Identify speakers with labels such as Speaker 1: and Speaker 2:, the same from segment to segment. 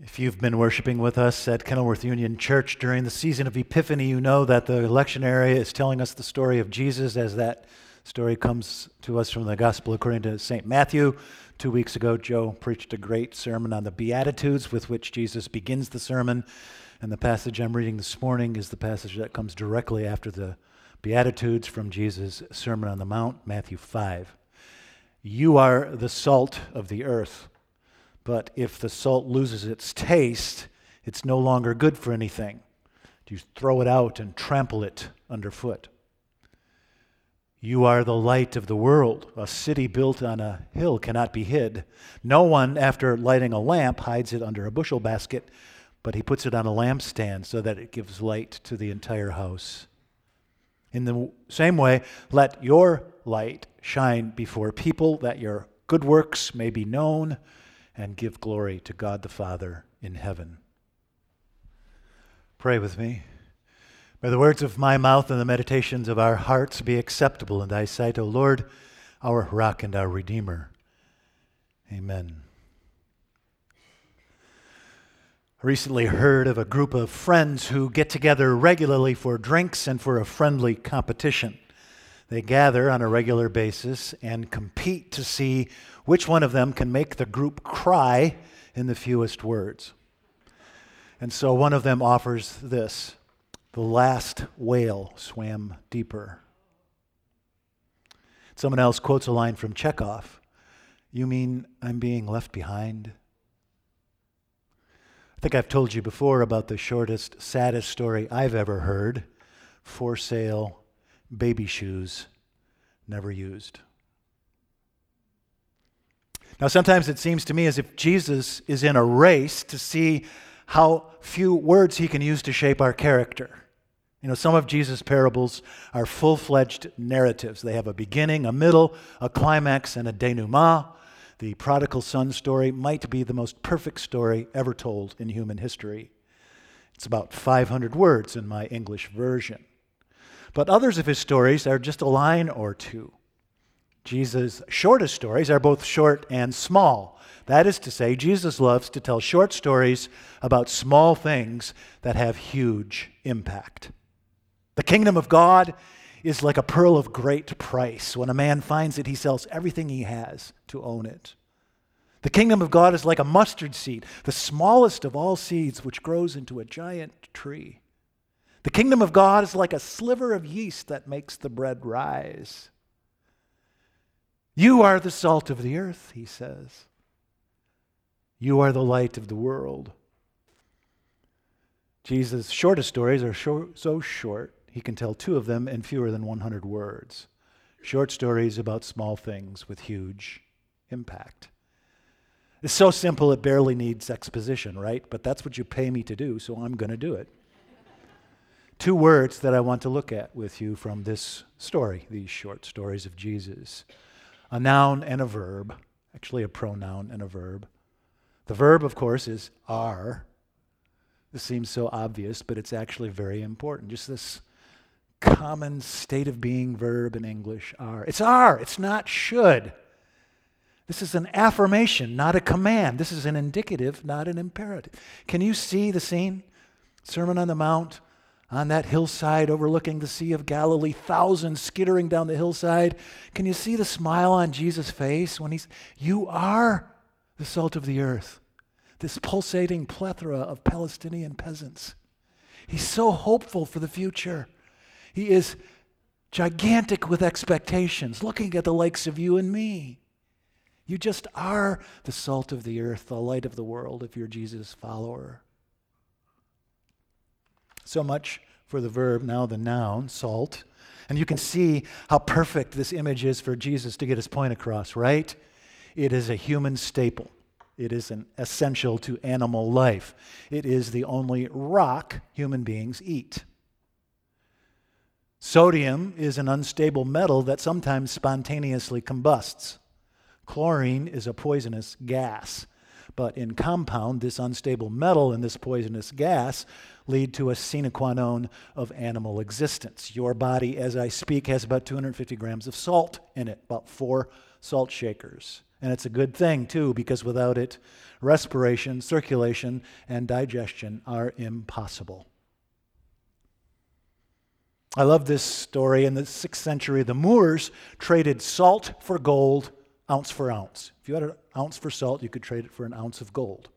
Speaker 1: If you've been worshiping with us at Kenilworth Union Church during the season of Epiphany, you know that the lectionary is telling us the story of Jesus as that story comes to us from the Gospel according to St. Matthew. Two weeks ago, Joe preached a great sermon on the Beatitudes with which Jesus begins the sermon. And the passage I'm reading this morning is the passage that comes directly after the Beatitudes from Jesus' Sermon on the Mount, Matthew 5. You are the salt of the earth. But if the salt loses its taste, it's no longer good for anything. You throw it out and trample it underfoot. You are the light of the world. A city built on a hill cannot be hid. No one, after lighting a lamp, hides it under a bushel basket, but he puts it on a lampstand so that it gives light to the entire house. In the same way, let your light shine before people that your good works may be known and give glory to God the Father in heaven. Pray with me. May the words of my mouth and the meditations of our hearts be acceptable in thy sight, O Lord, our rock and our redeemer. Amen. I recently heard of a group of friends who get together regularly for drinks and for a friendly competition. They gather on a regular basis and compete to see which one of them can make the group cry in the fewest words. And so one of them offers this The last whale swam deeper. Someone else quotes a line from Chekhov You mean I'm being left behind? I think I've told you before about the shortest, saddest story I've ever heard for sale baby shoes never used. Now, sometimes it seems to me as if Jesus is in a race to see how few words he can use to shape our character. You know, some of Jesus' parables are full fledged narratives. They have a beginning, a middle, a climax, and a denouement. The prodigal son story might be the most perfect story ever told in human history. It's about 500 words in my English version. But others of his stories are just a line or two. Jesus' shortest stories are both short and small. That is to say, Jesus loves to tell short stories about small things that have huge impact. The kingdom of God is like a pearl of great price. When a man finds it, he sells everything he has to own it. The kingdom of God is like a mustard seed, the smallest of all seeds, which grows into a giant tree. The kingdom of God is like a sliver of yeast that makes the bread rise. You are the salt of the earth, he says. You are the light of the world. Jesus' shortest stories are short, so short, he can tell two of them in fewer than 100 words. Short stories about small things with huge impact. It's so simple it barely needs exposition, right? But that's what you pay me to do, so I'm going to do it two words that I want to look at with you from this story, these short stories of Jesus a noun and a verb, actually, a pronoun and a verb. The verb, of course, is are. This seems so obvious, but it's actually very important. Just this common state of being verb in English are. It's are, it's not should. This is an affirmation, not a command. This is an indicative, not an imperative. Can you see the scene? Sermon on the Mount on that hillside overlooking the Sea of Galilee, thousands skittering down the hillside. Can you see the smile on Jesus' face when he's, You are the salt of the earth, this pulsating plethora of Palestinian peasants. He's so hopeful for the future. He is gigantic with expectations, looking at the likes of you and me. You just are the salt of the earth, the light of the world, if you're Jesus' follower. So much for the verb, now the noun, salt. And you can see how perfect this image is for Jesus to get his point across, right? It is a human staple. It is an essential to animal life. It is the only rock human beings eat. Sodium is an unstable metal that sometimes spontaneously combusts. Chlorine is a poisonous gas. But in compound, this unstable metal and this poisonous gas lead to a sine qua non of animal existence. Your body, as I speak, has about 250 grams of salt in it, about four salt shakers. And it's a good thing, too, because without it, respiration, circulation, and digestion are impossible. I love this story. In the sixth century, the Moors traded salt for gold, ounce for ounce. If you had an ounce for salt, you could trade it for an ounce of gold.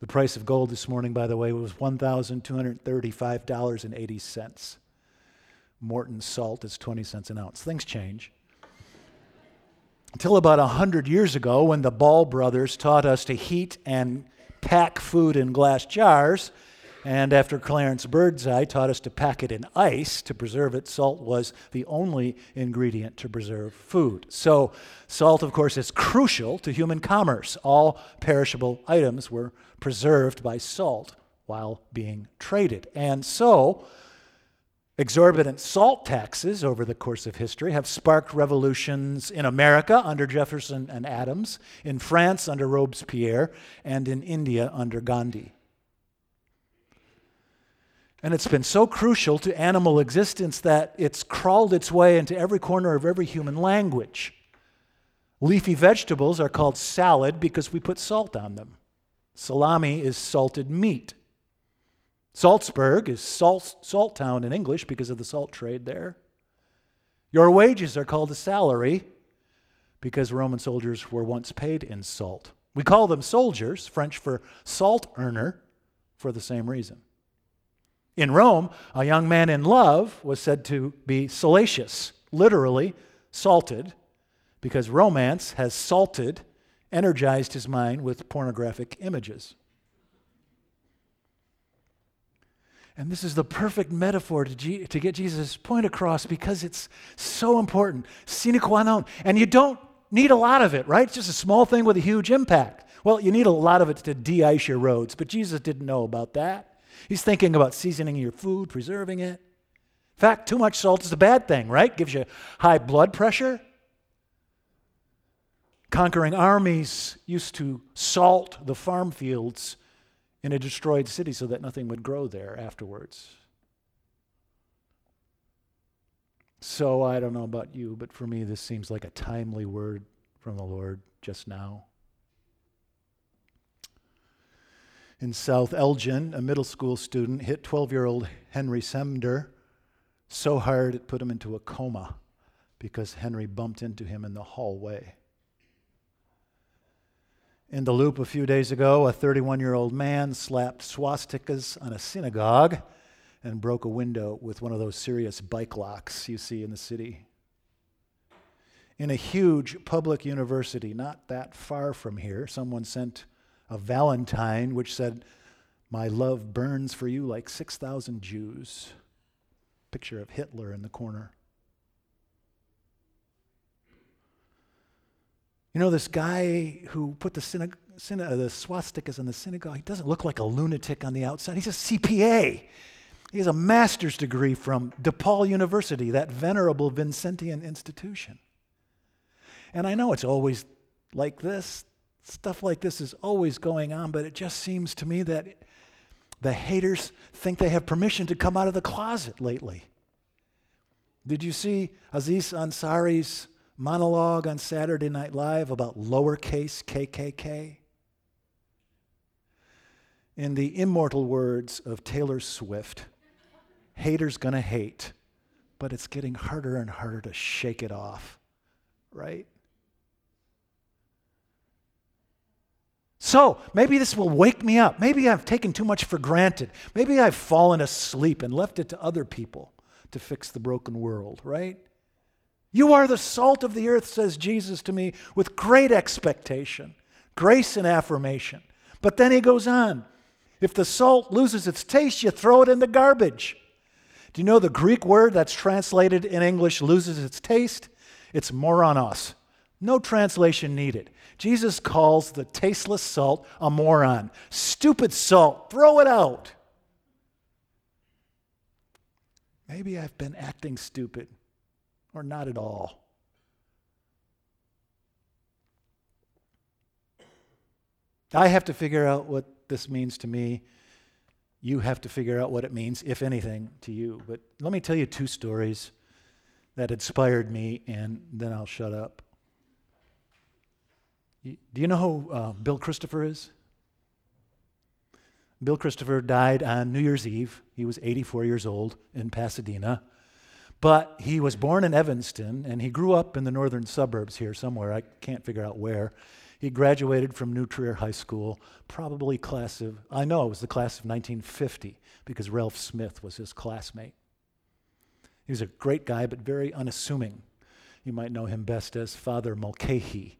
Speaker 1: The price of gold this morning, by the way, was $1,235.80. Morton salt is 20 cents an ounce. Things change. Until about 100 years ago, when the Ball brothers taught us to heat and pack food in glass jars, and after Clarence Birdseye taught us to pack it in ice to preserve it, salt was the only ingredient to preserve food. So, salt, of course, is crucial to human commerce. All perishable items were preserved by salt while being traded. And so, Exorbitant salt taxes over the course of history have sparked revolutions in America under Jefferson and Adams, in France under Robespierre, and in India under Gandhi. And it's been so crucial to animal existence that it's crawled its way into every corner of every human language. Leafy vegetables are called salad because we put salt on them. Salami is salted meat. Salzburg is salt, salt town in English because of the salt trade there. Your wages are called a salary because Roman soldiers were once paid in salt. We call them soldiers, French for salt earner, for the same reason. In Rome, a young man in love was said to be salacious, literally salted, because romance has salted, energized his mind with pornographic images. And this is the perfect metaphor to, G- to get Jesus' point across because it's so important. Sine qua non. And you don't need a lot of it, right? It's just a small thing with a huge impact. Well, you need a lot of it to de ice your roads, but Jesus didn't know about that. He's thinking about seasoning your food, preserving it. In fact, too much salt is a bad thing, right? Gives you high blood pressure. Conquering armies used to salt the farm fields in a destroyed city so that nothing would grow there afterwards. So I don't know about you, but for me, this seems like a timely word from the Lord just now. In South Elgin, a middle school student hit 12 year old Henry Semder so hard it put him into a coma because Henry bumped into him in the hallway. In the loop a few days ago, a 31 year old man slapped swastikas on a synagogue and broke a window with one of those serious bike locks you see in the city. In a huge public university not that far from here, someone sent a valentine which said, My love burns for you like 6,000 Jews. Picture of Hitler in the corner. You know, this guy who put the, syna- uh, the swastikas in the synagogue, he doesn't look like a lunatic on the outside. He's a CPA. He has a master's degree from DePaul University, that venerable Vincentian institution. And I know it's always like this stuff like this is always going on, but it just seems to me that the haters think they have permission to come out of the closet lately. Did you see Aziz Ansari's monologue on Saturday Night Live about lowercase KKK? In the immortal words of Taylor Swift, haters gonna hate, but it's getting harder and harder to shake it off, right? So maybe this will wake me up. Maybe I've taken too much for granted. Maybe I've fallen asleep and left it to other people to fix the broken world, right? You are the salt of the earth, says Jesus to me, with great expectation, grace and affirmation. But then he goes on if the salt loses its taste, you throw it in the garbage. Do you know the Greek word that's translated in English loses its taste? It's moranos. No translation needed. Jesus calls the tasteless salt a moron. Stupid salt, throw it out. Maybe I've been acting stupid or not at all. I have to figure out what this means to me. You have to figure out what it means, if anything, to you. But let me tell you two stories that inspired me, and then I'll shut up. Do you know who uh, Bill Christopher is? Bill Christopher died on New Year's Eve. He was 84 years old in Pasadena. But he was born in Evanston and he grew up in the northern suburbs here somewhere. I can't figure out where. He graduated from New Trier High School, probably class of, I know it was the class of 1950 because Ralph Smith was his classmate. He was a great guy, but very unassuming. You might know him best as Father Mulcahy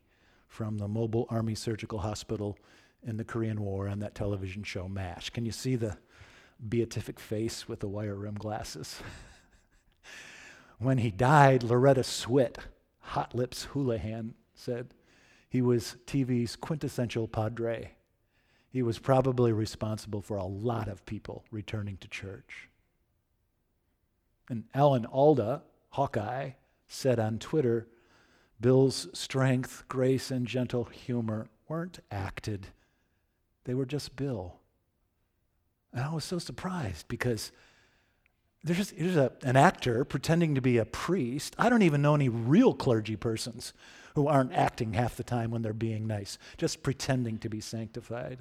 Speaker 1: from the Mobile Army Surgical Hospital in the Korean War on that television show MASH. Can you see the beatific face with the wire rim glasses? when he died, Loretta Swit, Hot Lips Houlihan, said he was TV's quintessential padre. He was probably responsible for a lot of people returning to church. And Alan Alda, Hawkeye, said on Twitter Bill's strength, grace, and gentle humor weren't acted, they were just Bill. And I was so surprised because there's, just, there's a, an actor pretending to be a priest. I don't even know any real clergy persons who aren't acting half the time when they're being nice, just pretending to be sanctified.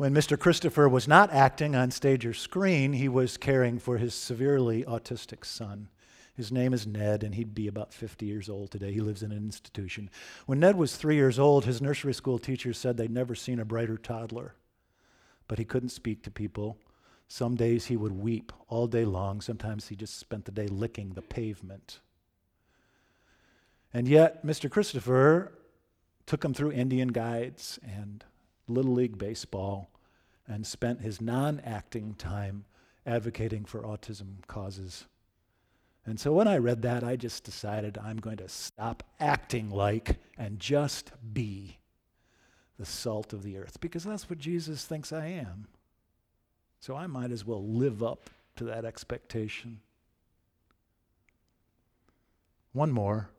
Speaker 1: When Mr. Christopher was not acting on stage or screen, he was caring for his severely autistic son. His name is Ned, and he'd be about 50 years old today. He lives in an institution. When Ned was three years old, his nursery school teacher said they'd never seen a brighter toddler. But he couldn't speak to people. Some days he would weep all day long. Sometimes he just spent the day licking the pavement. And yet, Mr. Christopher took him through Indian guides and Little League Baseball and spent his non acting time advocating for autism causes. And so when I read that, I just decided I'm going to stop acting like and just be the salt of the earth because that's what Jesus thinks I am. So I might as well live up to that expectation. One more.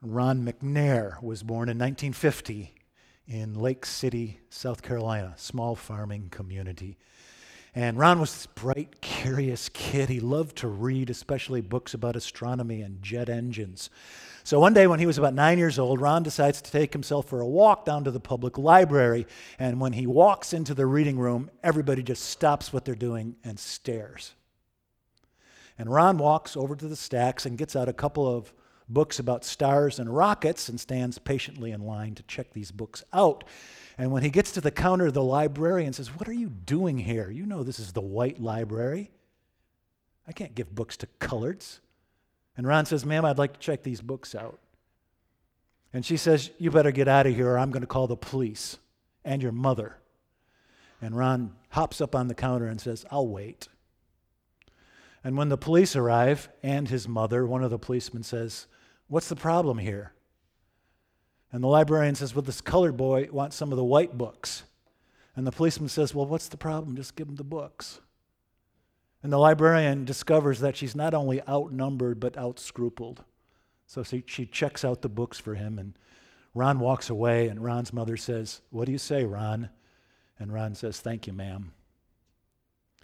Speaker 1: Ron McNair was born in 1950 in Lake City, South Carolina, small farming community. And Ron was this bright, curious kid. He loved to read, especially books about astronomy and jet engines. So one day when he was about nine years old, Ron decides to take himself for a walk down to the public library. And when he walks into the reading room, everybody just stops what they're doing and stares. And Ron walks over to the stacks and gets out a couple of books about stars and rockets and stands patiently in line to check these books out. And when he gets to the counter, the librarian says, What are you doing here? You know this is the white library. I can't give books to coloreds. And Ron says, Ma'am, I'd like to check these books out. And she says, You better get out of here or I'm going to call the police and your mother. And Ron hops up on the counter and says, I'll wait. And when the police arrive and his mother, one of the policemen says, What's the problem here? And the librarian says, Well, this colored boy wants some of the white books. And the policeman says, Well, what's the problem? Just give him the books. And the librarian discovers that she's not only outnumbered, but outscrupled. So she, checks out the books for him, and Ron walks away, and Ron's mother says, What do you say, Ron? And Ron says, Thank you, ma'am.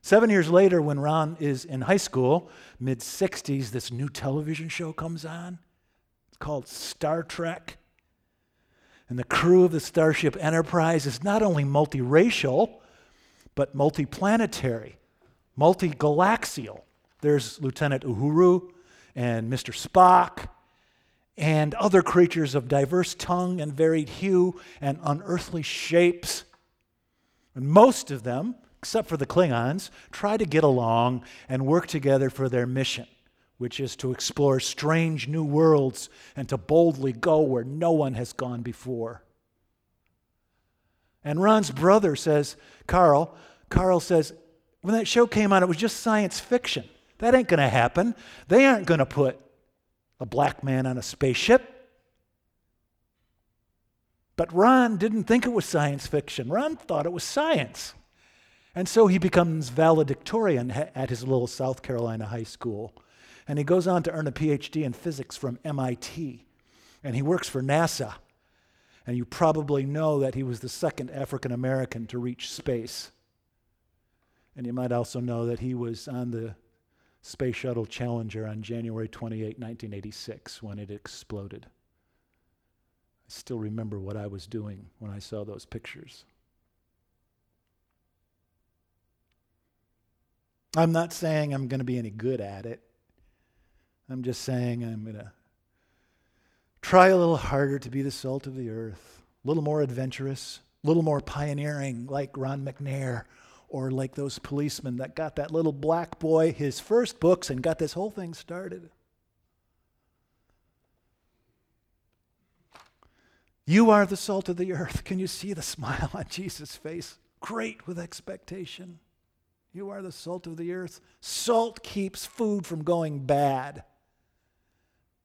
Speaker 1: Seven years later, when Ron is in high school, mid 60s, this new television show comes on. It's called Star Trek. And the crew of the Starship Enterprise is not only multiracial, but multiplanetary, multigalaxial. There's Lieutenant Uhura and Mr. Spock and other creatures of diverse tongue and varied hue and unearthly shapes. And most of them, except for the Klingons, try to get along and work together for their mission which is to explore strange new worlds and to boldly go where no one has gone before. And Ron's brother says, Carl, Carl says, when that show came out, it was just science fiction. That ain't going to happen. They aren't going to put a black man on a spaceship. But Ron didn't think it was science fiction. Ron thought it was science. And so he becomes valedictorian at his little South Carolina high school. And he goes on to earn a PhD in physics from MIT. And he works for NASA. And you probably know that he was the second African American to reach space. And you might also know that he was on the Space Shuttle Challenger on January 28, 1986, when it exploded. I still remember what I was doing when I saw those pictures. I'm not saying I'm going to be any good at it. I'm just saying I'm going to try a little harder to be the salt of the earth, a little more adventurous, a little more pioneering, like Ron McNair, or like those policemen that got that little black boy his first books and got this whole thing started. You are the salt of the earth. Can you see the smile on Jesus' face? Great with expectation. You are the salt of the earth. Salt keeps food from going bad.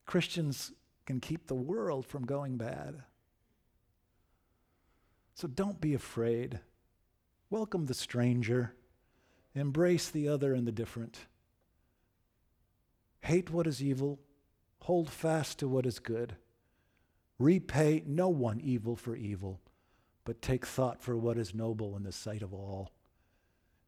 Speaker 1: Christians can keep the world from going bad. So don't be afraid. Welcome the stranger. Embrace the other and the different. Hate what is evil. Hold fast to what is good. Repay no one evil for evil, but take thought for what is noble in the sight of all.